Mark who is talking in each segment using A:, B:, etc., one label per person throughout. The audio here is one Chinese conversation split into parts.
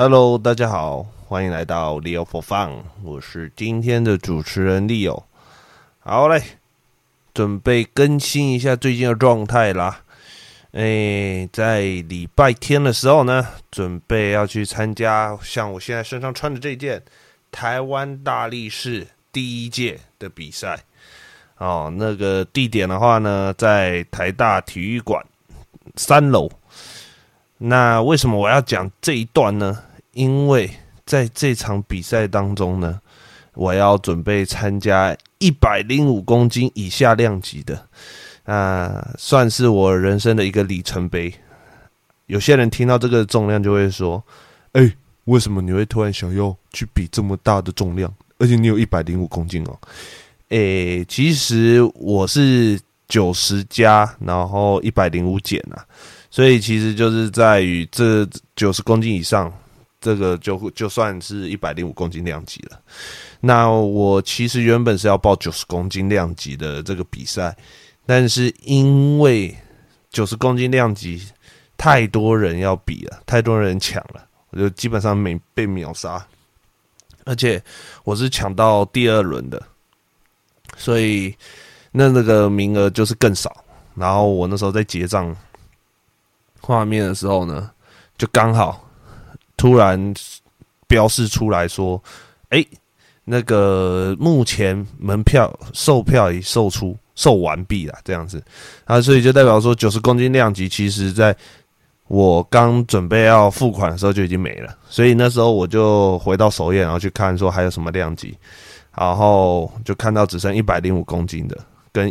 A: Hello，大家好，欢迎来到 Leo for Fun，我是今天的主持人 Leo。好嘞，准备更新一下最近的状态啦。诶，在礼拜天的时候呢，准备要去参加像我现在身上穿的这件台湾大力士第一届的比赛。哦，那个地点的话呢，在台大体育馆三楼。那为什么我要讲这一段呢？因为在这场比赛当中呢，我要准备参加一百零五公斤以下量级的，啊，算是我人生的一个里程碑。有些人听到这个重量就会说：“哎，为什么你会突然想要去比这么大的重量？而且你有一百零五公斤哦。”哎，其实我是九十加，然后一百零五减啊，所以其实就是在于这九十公斤以上。这个就就算是一百零五公斤量级了。那我其实原本是要报九十公斤量级的这个比赛，但是因为九十公斤量级太多人要比了，太多人抢了，我就基本上没被秒杀，而且我是抢到第二轮的，所以那那个名额就是更少。然后我那时候在结账画面的时候呢，就刚好。突然标示出来说：“哎，那个目前门票售票已售出，售完毕了。”这样子啊，所以就代表说九十公斤量级，其实在我刚准备要付款的时候就已经没了。所以那时候我就回到首页，然后去看说还有什么量级，然后就看到只剩一百零五公斤的跟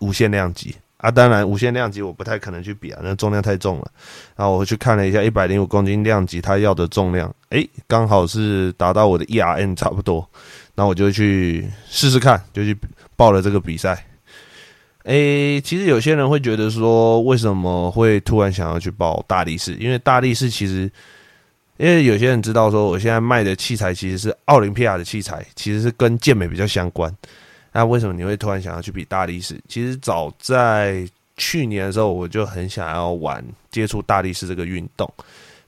A: 无限量级。啊，当然，无限量级我不太可能去比啊，那重量太重了。然后我去看了一下一百零五公斤量级，他要的重量，诶，刚好是达到我的 ERM 差不多。那我就去试试看，就去报了这个比赛。诶，其实有些人会觉得说，为什么会突然想要去报大力士？因为大力士其实，因为有些人知道说，我现在卖的器材其实是奥林匹亚的器材，其实是跟健美比较相关。那为什么你会突然想要去比大力士？其实早在去年的时候，我就很想要玩接触大力士这个运动，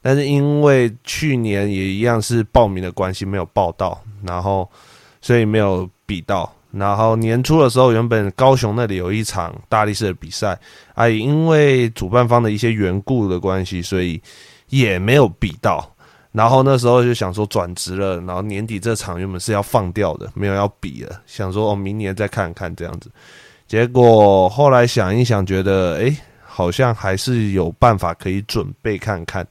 A: 但是因为去年也一样是报名的关系，没有报到，然后所以没有比到。然后年初的时候，原本高雄那里有一场大力士的比赛，啊，因为主办方的一些缘故的关系，所以也没有比到。然后那时候就想说转职了，然后年底这场原本是要放掉的，没有要比了，想说哦，明年再看看这样子。结果后来想一想，觉得诶，好像还是有办法可以准备看看。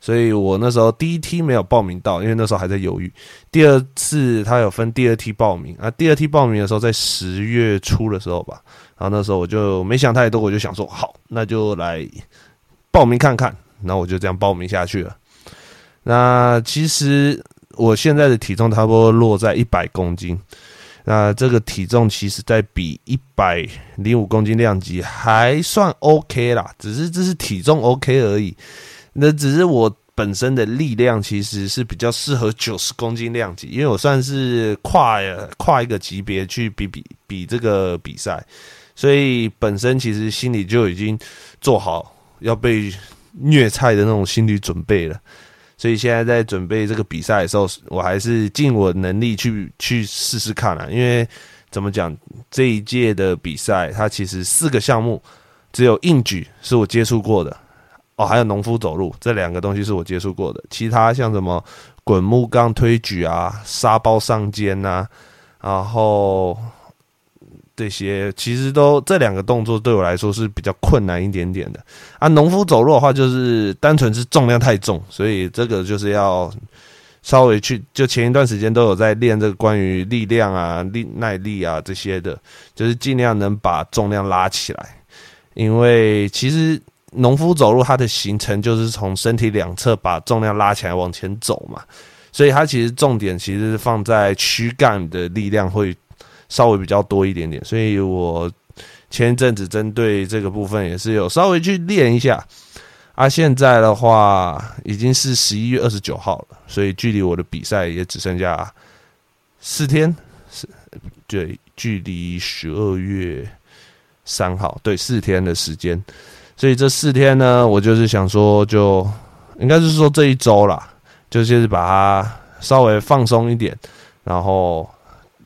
A: 所以我那时候第一梯没有报名到，因为那时候还在犹豫。第二次他有分第二梯报名啊，第二梯报名的时候在十月初的时候吧。然后那时候我就没想太多，我就想说好，那就来报名看看。然后我就这样报名下去了。那其实我现在的体重差不多落在一百公斤，那这个体重其实在比一百零五公斤量级还算 OK 啦，只是这是体重 OK 而已。那只是我本身的力量其实是比较适合九十公斤量级，因为我算是跨跨一个级别去比比比这个比赛，所以本身其实心里就已经做好要被虐菜的那种心理准备了。所以现在在准备这个比赛的时候，我还是尽我能力去去试试看啊。因为怎么讲，这一届的比赛它其实四个项目，只有硬举是我接触过的哦，还有农夫走路这两个东西是我接触过的。其他像什么滚木杠推举啊、沙包上肩呐，然后。这些其实都这两个动作对我来说是比较困难一点点的啊。农夫走路的话，就是单纯是重量太重，所以这个就是要稍微去，就前一段时间都有在练这个关于力量啊、力耐力啊这些的，就是尽量能把重量拉起来。因为其实农夫走路它的行程就是从身体两侧把重量拉起来往前走嘛，所以它其实重点其实是放在躯干的力量会。稍微比较多一点点，所以我前一阵子针对这个部分也是有稍微去练一下。啊，现在的话已经是十一月二十九号了，所以距离我的比赛也只剩下四天，是，对，距离十二月三号，对，四天的时间。所以这四天呢，我就是想说，就应该是说这一周啦，就是把它稍微放松一点，然后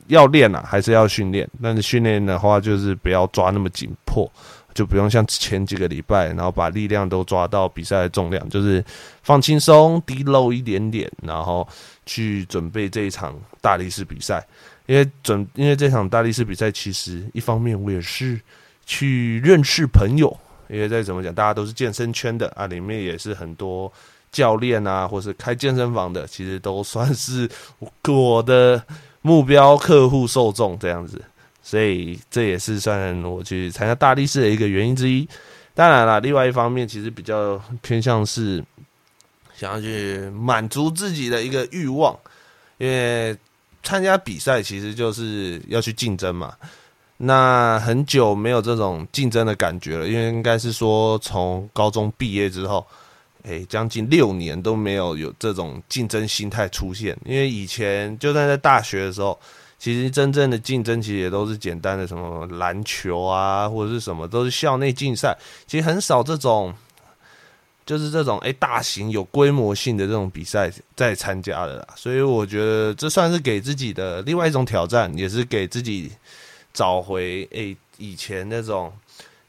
A: 要练啊，还是要训练，但是训练的话就是不要抓那么紧迫。就不用像前几个礼拜，然后把力量都抓到比赛的重量，就是放轻松，低漏一点点，然后去准备这一场大力士比赛。因为准，因为这场大力士比赛，其实一方面我也是去认识朋友，因为再怎么讲，大家都是健身圈的啊，里面也是很多教练啊，或是开健身房的，其实都算是我的目标客户受众这样子。所以这也是算我去参加大力士的一个原因之一。当然了，另外一方面其实比较偏向是想要去满足自己的一个欲望，因为参加比赛其实就是要去竞争嘛。那很久没有这种竞争的感觉了，因为应该是说从高中毕业之后，诶，将近六年都没有有这种竞争心态出现。因为以前就算在大学的时候。其实真正的竞争，其实也都是简单的，什么篮球啊，或者是什么，都是校内竞赛。其实很少这种，就是这种诶、大型有规模性的这种比赛在参加的啦。所以我觉得这算是给自己的另外一种挑战，也是给自己找回诶、以前那种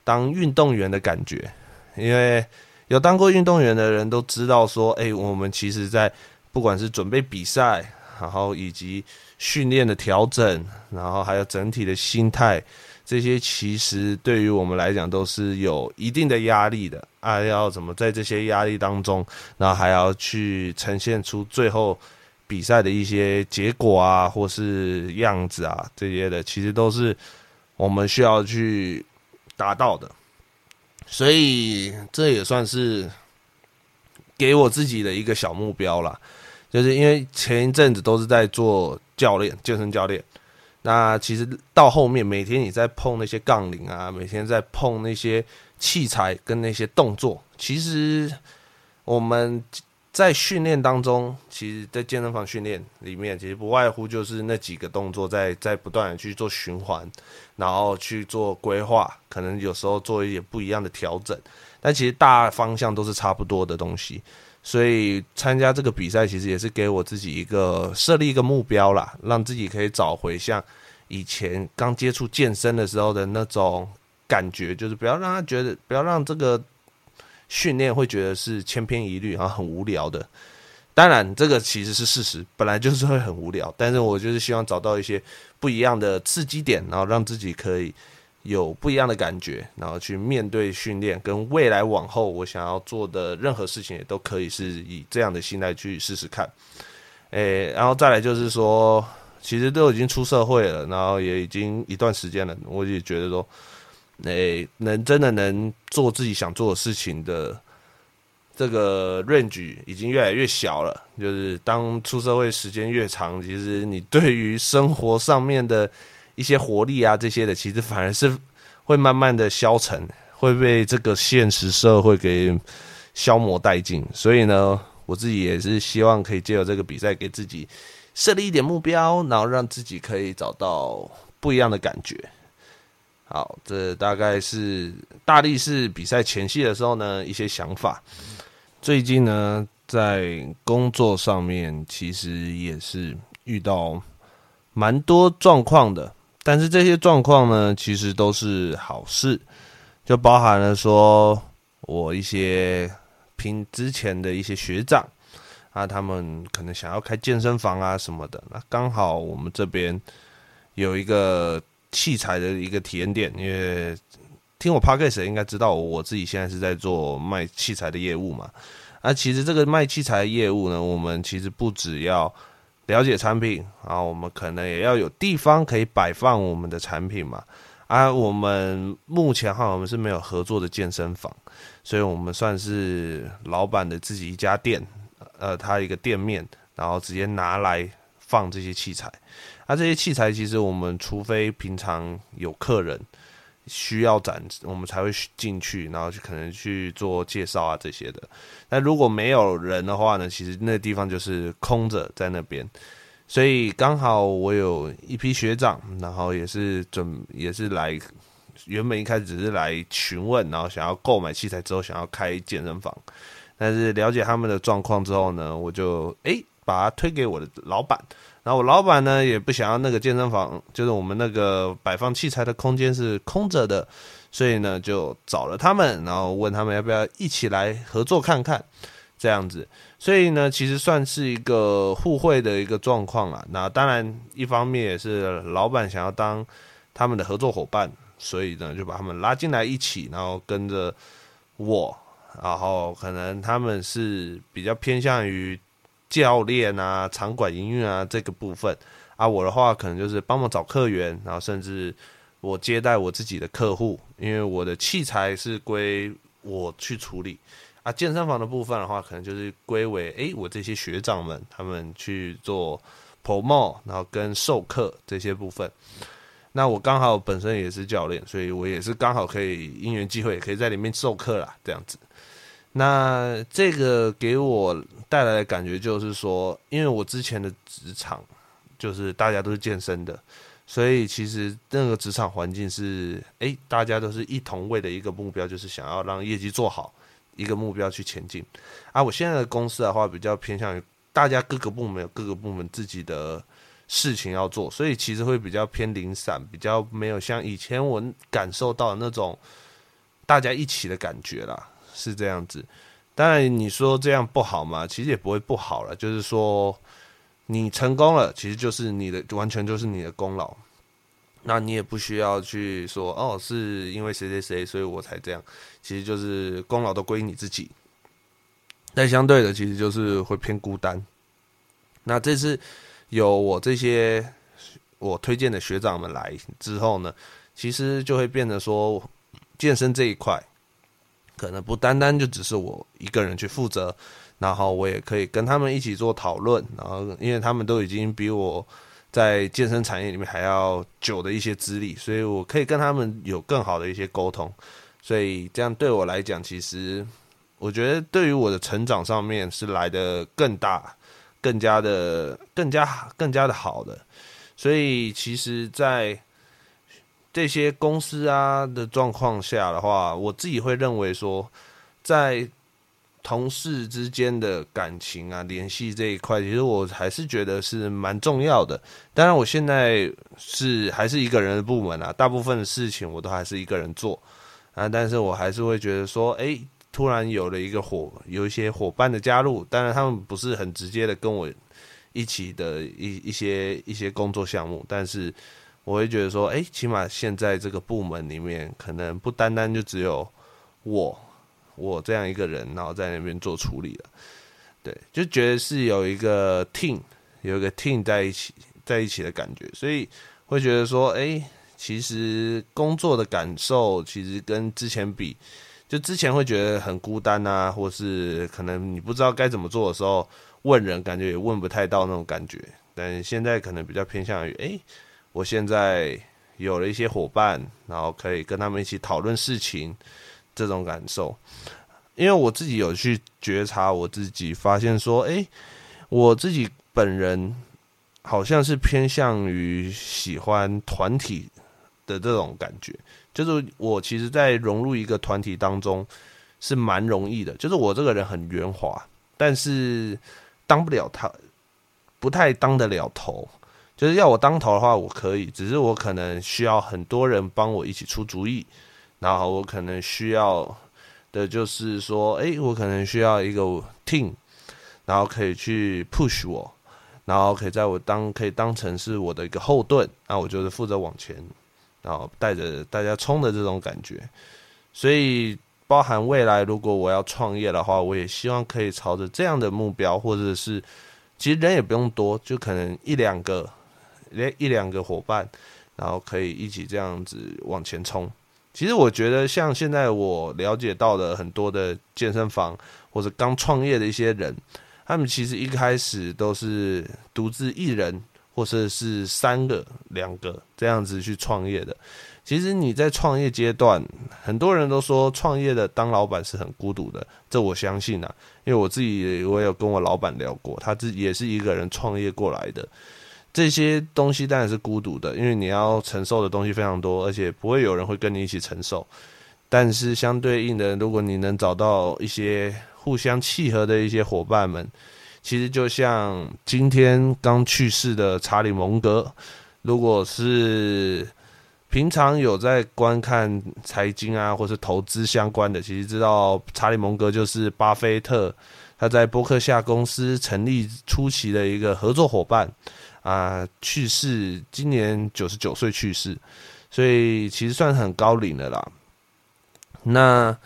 A: 当运动员的感觉。因为有当过运动员的人都知道说，诶、欸，我们其实在不管是准备比赛，然后以及训练的调整，然后还有整体的心态，这些其实对于我们来讲都是有一定的压力的啊！要怎么在这些压力当中，然后还要去呈现出最后比赛的一些结果啊，或是样子啊，这些的，其实都是我们需要去达到的。所以这也算是给我自己的一个小目标啦。就是因为前一阵子都是在做教练、健身教练，那其实到后面每天你在碰那些杠铃啊，每天在碰那些器材跟那些动作，其实我们在训练当中，其实，在健身房训练里面，其实不外乎就是那几个动作在在不断的去做循环，然后去做规划，可能有时候做一点不一样的调整，但其实大方向都是差不多的东西。所以参加这个比赛，其实也是给我自己一个设立一个目标啦，让自己可以找回像以前刚接触健身的时候的那种感觉，就是不要让他觉得，不要让这个训练会觉得是千篇一律，然后很无聊的。当然，这个其实是事实，本来就是会很无聊。但是我就是希望找到一些不一样的刺激点，然后让自己可以。有不一样的感觉，然后去面对训练，跟未来往后我想要做的任何事情，也都可以是以这样的心态去试试看。诶、然后再来就是说，其实都已经出社会了，然后也已经一段时间了，我也觉得说，诶、能真的能做自己想做的事情的这个 range 已经越来越小了。就是当出社会时间越长，其实你对于生活上面的。一些活力啊，这些的其实反而是会慢慢的消沉，会被这个现实社会给消磨殆尽。所以呢，我自己也是希望可以借由这个比赛，给自己设立一点目标，然后让自己可以找到不一样的感觉。好，这大概是大力士比赛前夕的时候呢，一些想法。最近呢，在工作上面其实也是遇到蛮多状况的。但是这些状况呢，其实都是好事，就包含了说我一些拼之前的一些学长啊，他们可能想要开健身房啊什么的，那刚好我们这边有一个器材的一个体验店，因为听我 podcast 应该知道，我自己现在是在做卖器材的业务嘛。啊，其实这个卖器材的业务呢，我们其实不只要。了解产品啊，我们可能也要有地方可以摆放我们的产品嘛。啊，我们目前哈，我们是没有合作的健身房，所以我们算是老板的自己一家店，呃，他一个店面，然后直接拿来放这些器材。啊，这些器材其实我们除非平常有客人需要展，我们才会进去，然后去可能去做介绍啊这些的。那如果没有人的话呢，其实那地方就是空着在那边。所以刚好我有一批学长，然后也是准也是来，原本一开始只是来询问，然后想要购买器材之后想要开健身房。但是了解他们的状况之后呢，我就诶、把它推给我的老板。然后我老板呢也不想要那个健身房，就是我们那个摆放器材的空间是空着的，所以呢就找了他们，然后问他们要不要一起来合作看看，这样子。所以呢，其实算是一个互惠的一个状况啦。那当然，一方面也是老板想要当他们的合作伙伴，所以呢就把他们拉进来一起，然后跟着我，然后可能他们是比较偏向于。教练啊，场馆营运啊，这个部分啊，我的话可能就是帮忙找客源，然后甚至我接待我自己的客户，因为我的器材是归我去处理啊。健身房的部分的话，可能就是归为诶，我这些学长们他们去做 promote，然后跟授课这些部分。那我刚好本身也是教练，所以我也是刚好可以因缘机会，也可以在里面授课啦，这样子。那这个给我带来的感觉就是说，因为我之前的职场就是大家都是健身的，所以其实那个职场环境是，诶，大家都是一同为的一个目标，就是想要让业绩做好，一个目标去前进。啊，我现在的公司的话，比较偏向于大家各个部门有各个部门自己的事情要做，所以其实会比较偏零散，比较没有像以前我感受到的那种大家一起的感觉啦。是这样子，当然你说这样不好吗？其实也不会不好了。就是说，你成功了，其实就是你的，完全就是你的功劳。那你也不需要去说哦，是因为谁谁谁，所以我才这样。其实就是功劳都归你自己。但相对的，其实就是会偏孤单。那这次有我这些我推荐的学长们来之后呢，其实就会变得说，健身这一块。可能不单单就只是我一个人去负责，然后我也可以跟他们一起做讨论，然后因为他们都已经比我在健身产业里面还要久的一些资历，所以我可以跟他们有更好的一些沟通，所以这样对我来讲，其实我觉得对于我的成长上面是来得更大、更加的、更加、更加的好的，所以其实，在。这些公司啊的状况下的话，我自己会认为说，在同事之间的感情啊、联系这一块，其实我还是觉得是蛮重要的。当然，我现在是还是一个人的部门啊，大部分的事情我都还是一个人做啊。但是我还是会觉得说，哎，突然有了一个伙，有一些伙伴的加入，当然他们不是很直接的跟我一起的一一些一些工作项目，但是。我会觉得说，哎，起码现在这个部门里面，可能不单单就只有我，我这样一个人，然后在那边做处理了，对，就觉得是有一个 team，有一个 team 在一起，在一起的感觉，所以会觉得说，哎，其实工作的感受，其实跟之前比，就之前会觉得很孤单啊，或是可能你不知道该怎么做的时候，问人感觉也问不太到那种感觉，但现在可能比较偏向于，哎。我现在有了一些伙伴，然后可以跟他们一起讨论事情，这种感受。因为我自己有去觉察我自己，发现说，哎，我自己本人好像是偏向于喜欢团体的这种感觉。就是我其实，在融入一个团体当中是蛮容易的。就是我这个人很圆滑，但是当不了他，不太当得了头。就是要我当头的话，我可以，只是我可能需要很多人帮我一起出主意，然后我可能需要的就是说，诶，我可能需要一个 team，然后可以去 push 我，然后可以在我当可以当成是我的一个后盾，那我就是负责往前，然后带着大家冲的这种感觉。所以，包含未来如果我要创业的话，我也希望可以朝着这样的目标，或者是其实人也不用多，就可能一两个。连一两个伙伴，然后可以一起这样子往前冲。其实我觉得，像现在我了解到的很多的健身房或者刚创业的一些人，他们其实一开始都是独自一人，或者是三个、两个这样子去创业的。其实你在创业阶段，很多人都说创业的当老板是很孤独的，这我相信啊，因为我自己我有跟我老板聊过，他自己也是一个人创业过来的。这些东西当然是孤独的，因为你要承受的东西非常多，而且不会有人会跟你一起承受。但是相对应的，如果你能找到一些互相契合的一些伙伴们，其实就像今天刚去世的查理蒙格，如果是平常有在观看财经啊，或是投资相关的，其实知道查理蒙格就是巴菲特他在伯克夏公司成立初期的一个合作伙伴啊，去世，今年九十九岁去世，所以其实算很高龄的啦。那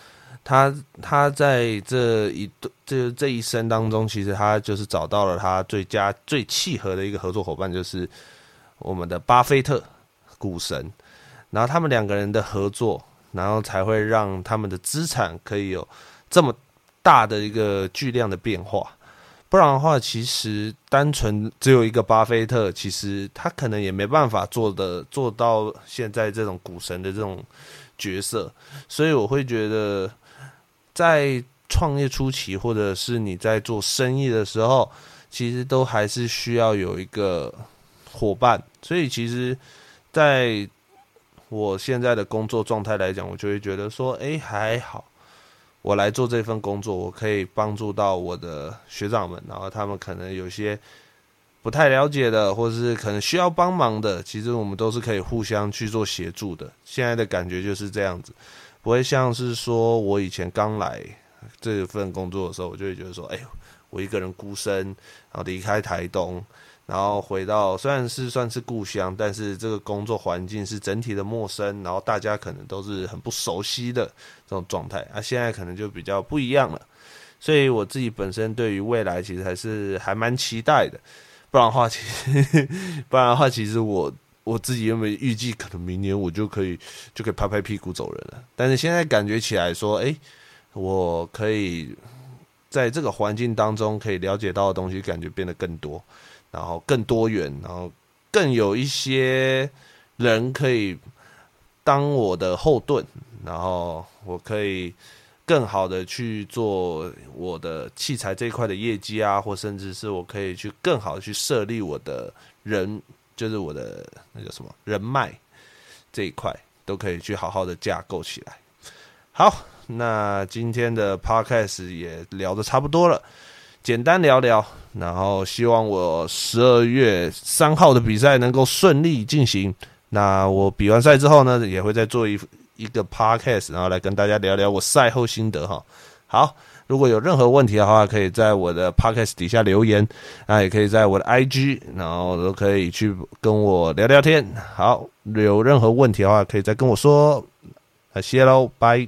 A: 他他在这一这这一生当中，其实他就是找到了他最佳最契合的一个合作伙伴，就是我们的巴菲特股神。然后他们两个人的合作，然后才会让他们的资产可以有这么大的一个巨量的变化。不然的话，其实单纯只有一个巴菲特，其实他可能也没办法做的做到现在这种股神的这种。角色，所以我会觉得，在创业初期，或者是你在做生意的时候，其实都还是需要有一个伙伴。所以，其实在我现在的工作状态来讲，我就会觉得说，哎，还好，我来做这份工作，我可以帮助到我的学长们，然后他们可能有些。不太了解的，或者是可能需要帮忙的，其实我们都是可以互相去做协助的。现在的感觉就是这样子，不会像是说我以前刚来这份工作的时候，我就会觉得说，哎呦，我一个人孤身，然后离开台东，然后回到虽然是算是故乡，但是这个工作环境是整体的陌生，然后大家可能都是很不熟悉的这种状态。啊，现在可能就比较不一样了，所以我自己本身对于未来其实还是还蛮期待的。不然的话，其实不然的话，其实我我自己原本预计可能明年我就可以就可以拍拍屁股走人了。但是现在感觉起来说，哎，我可以在这个环境当中可以了解到的东西，感觉变得更多，然后更多元，然后更有一些人可以当我的后盾，然后我可以。更好的去做我的器材这一块的业绩啊，或甚至是我可以去更好的去设立我的人，就是我的那个什么人脉这一块，都可以去好好的架构起来。好，那今天的 podcast 也聊得差不多了，简单聊聊，然后希望我十二月三号的比赛能够顺利进行。那我比完赛之后呢，也会再做一。一个 podcast，然后来跟大家聊聊我赛后心得哈。好，如果有任何问题的话，可以在我的 podcast 底下留言，啊，也可以在我的 IG，然后都可以去跟我聊聊天。好，有任何问题的话，可以再跟我说。啊，谢喽，拜。